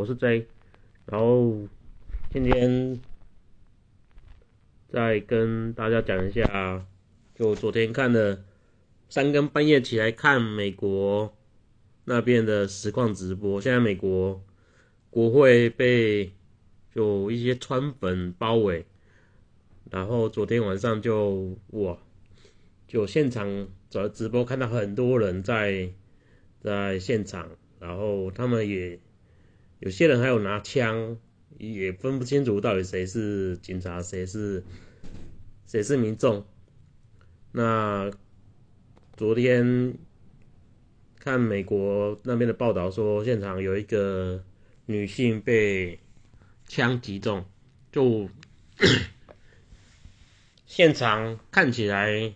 我是 J，然后今天再跟大家讲一下，就昨天看的三更半夜起来看美国那边的实况直播。现在美国国会被就一些川粉包围，然后昨天晚上就哇，就现场找直播看到很多人在在现场，然后他们也。有些人还有拿枪，也分不清楚到底谁是警察，谁是谁是民众。那昨天看美国那边的报道说，现场有一个女性被枪击中，就 现场看起来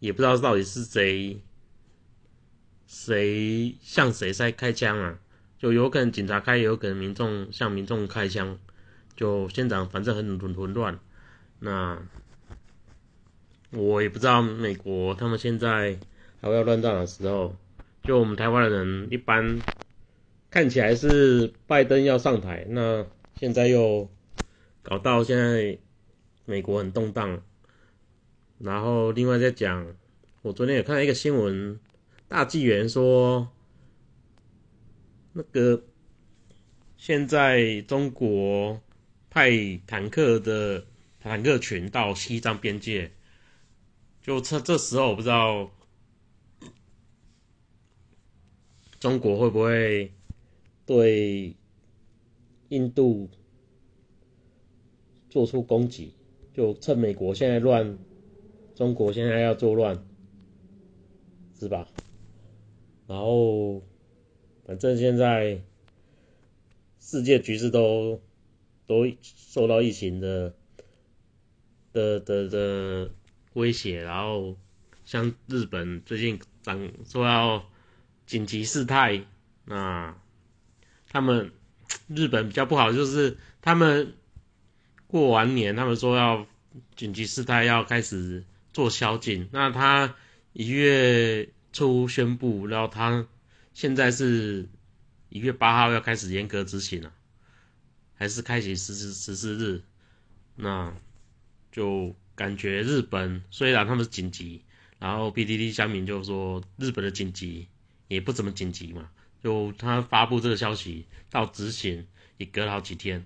也不知道到底是谁谁向谁在开枪啊。就有可能警察开，也有可能民众向民众开枪，就现场反正很混混乱。那我也不知道美国他们现在还要乱战的时候，就我们台湾的人一般看起来是拜登要上台，那现在又搞到现在美国很动荡。然后另外再讲，我昨天也看到一个新闻，大纪元说。那个现在中国派坦克的坦克群到西藏边界，就这这时候我不知道中国会不会对印度做出攻击，就趁美国现在乱，中国现在要作乱，是吧？然后。反正现在世界局势都都受到疫情的的的的威胁，然后像日本最近讲说要紧急事态，那他们日本比较不好，就是他们过完年，他们说要紧急事态要开始做宵禁，那他一月初宣布，然后他。现在是一月八号要开始严格执行了，还是开启实施十四日？那就感觉日本虽然他们是紧急，然后 PDD 乡民就说日本的紧急也不怎么紧急嘛，就他发布这个消息到执行也隔了好几天。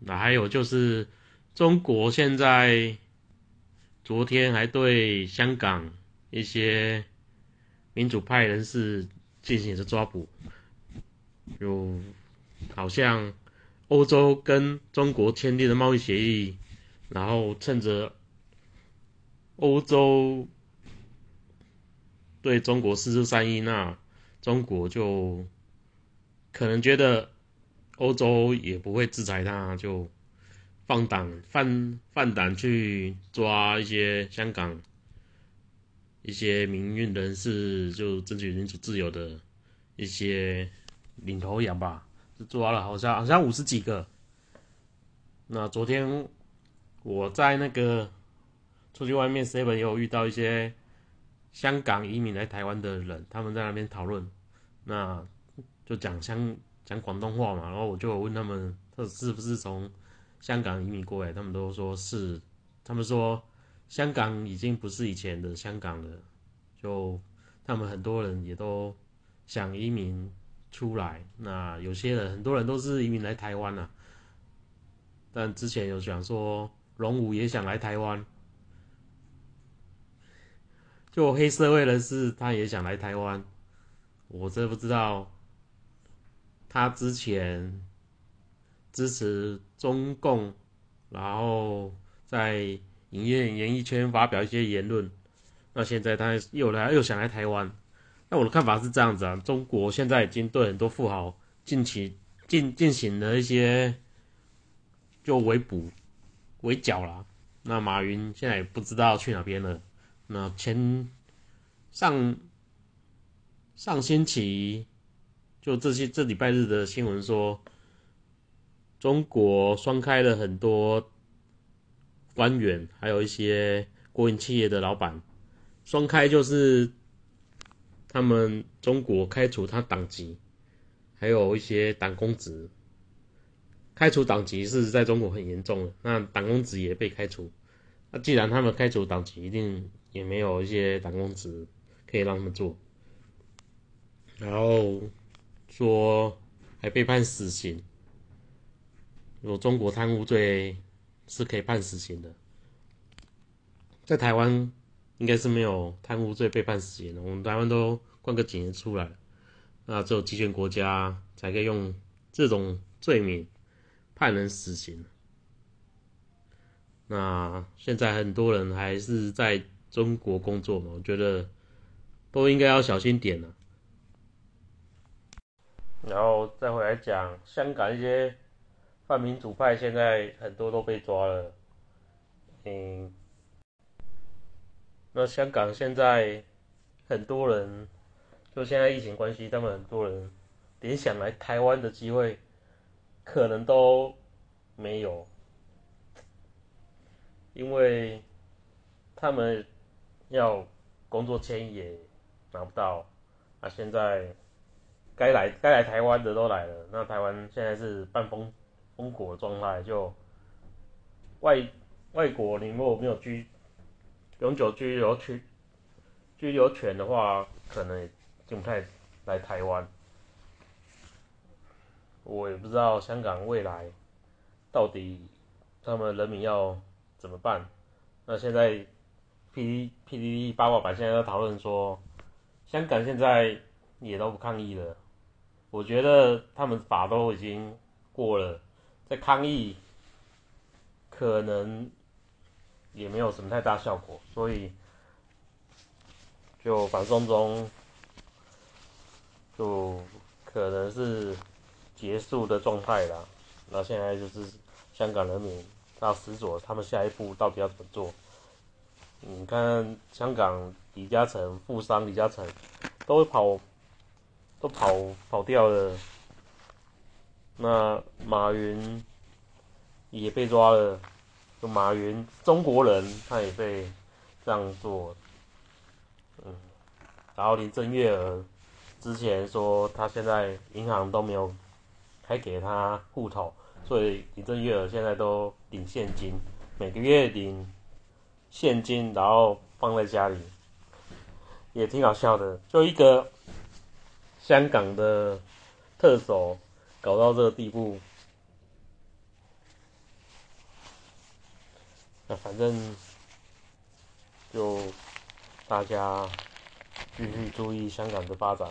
那还有就是中国现在昨天还对香港一些。民主派人士进行着抓捕，有好像欧洲跟中国签订的贸易协议，然后趁着欧洲对中国施出善意，那中国就可能觉得欧洲也不会制裁他，就放胆放放胆去抓一些香港。一些民运人士就争取民主自由的一些领头羊吧，就抓了好像好像五十几个。那昨天我在那个出去外面 seven 有遇到一些香港移民来台湾的人，他们在那边讨论，那就讲香讲广东话嘛，然后我就问他们，他是不是从香港移民过来，他们都说是，他们说。香港已经不是以前的香港了，就他们很多人也都想移民出来。那有些人，很多人都是移民来台湾了。但之前有讲说，龙武也想来台湾，就黑社会人士他也想来台湾。我真不知道，他之前支持中共，然后在。影业演艺圈发表一些言论，那现在他又来又想来台湾，那我的看法是这样子啊，中国现在已经对很多富豪近期进进行了一些就围捕围剿了，那马云现在也不知道去哪边了，那前上上星期就这些这礼拜日的新闻说，中国双开了很多。官员还有一些国营企业的老板，双开就是他们中国开除他党籍，还有一些党公职，开除党籍是在中国很严重的，那党公职也被开除。那既然他们开除党籍，一定也没有一些党公职可以让他们做。然后说还被判死刑，有中国贪污罪是可以判死刑的，在台湾应该是没有贪污罪被判死刑的，我们台湾都关个几年出来，那只有集权国家才可以用这种罪名判人死刑。那现在很多人还是在中国工作嘛，我觉得都应该要小心点了。然后再回来讲香港一些泛民主派，现在很多都被抓了。嗯，那香港现在很多人，就现在疫情关系，他们很多人连想来台湾的机会可能都没有。因为他们要工作签也拿不到，那现在该来该来台湾的都来了，那台湾现在是半封封国状态，就外外国你如果没有居永久居留权居留权的话，可能就不太来台湾。我也不知道香港未来到底他们人民要。怎么办？那现在 P D P D D 八卦版现在在讨论说，香港现在也都不抗议了。我觉得他们法都已经过了，在抗议可能也没有什么太大效果，所以就反送中就可能是结束的状态了。那现在就是香港人民。到死左，他们下一步到底要怎么做？你看香港李嘉诚、富商李嘉诚都跑，都跑跑掉了。那马云也被抓了，就马云中国人，他也被这样做。嗯，然后林郑月娥之前说，他现在银行都没有开给他户头。所以林郑月娥现在都领现金，每个月领现金，然后放在家里，也挺好笑的。就一个香港的特首搞到这个地步，那反正就大家继续注意香港的发展。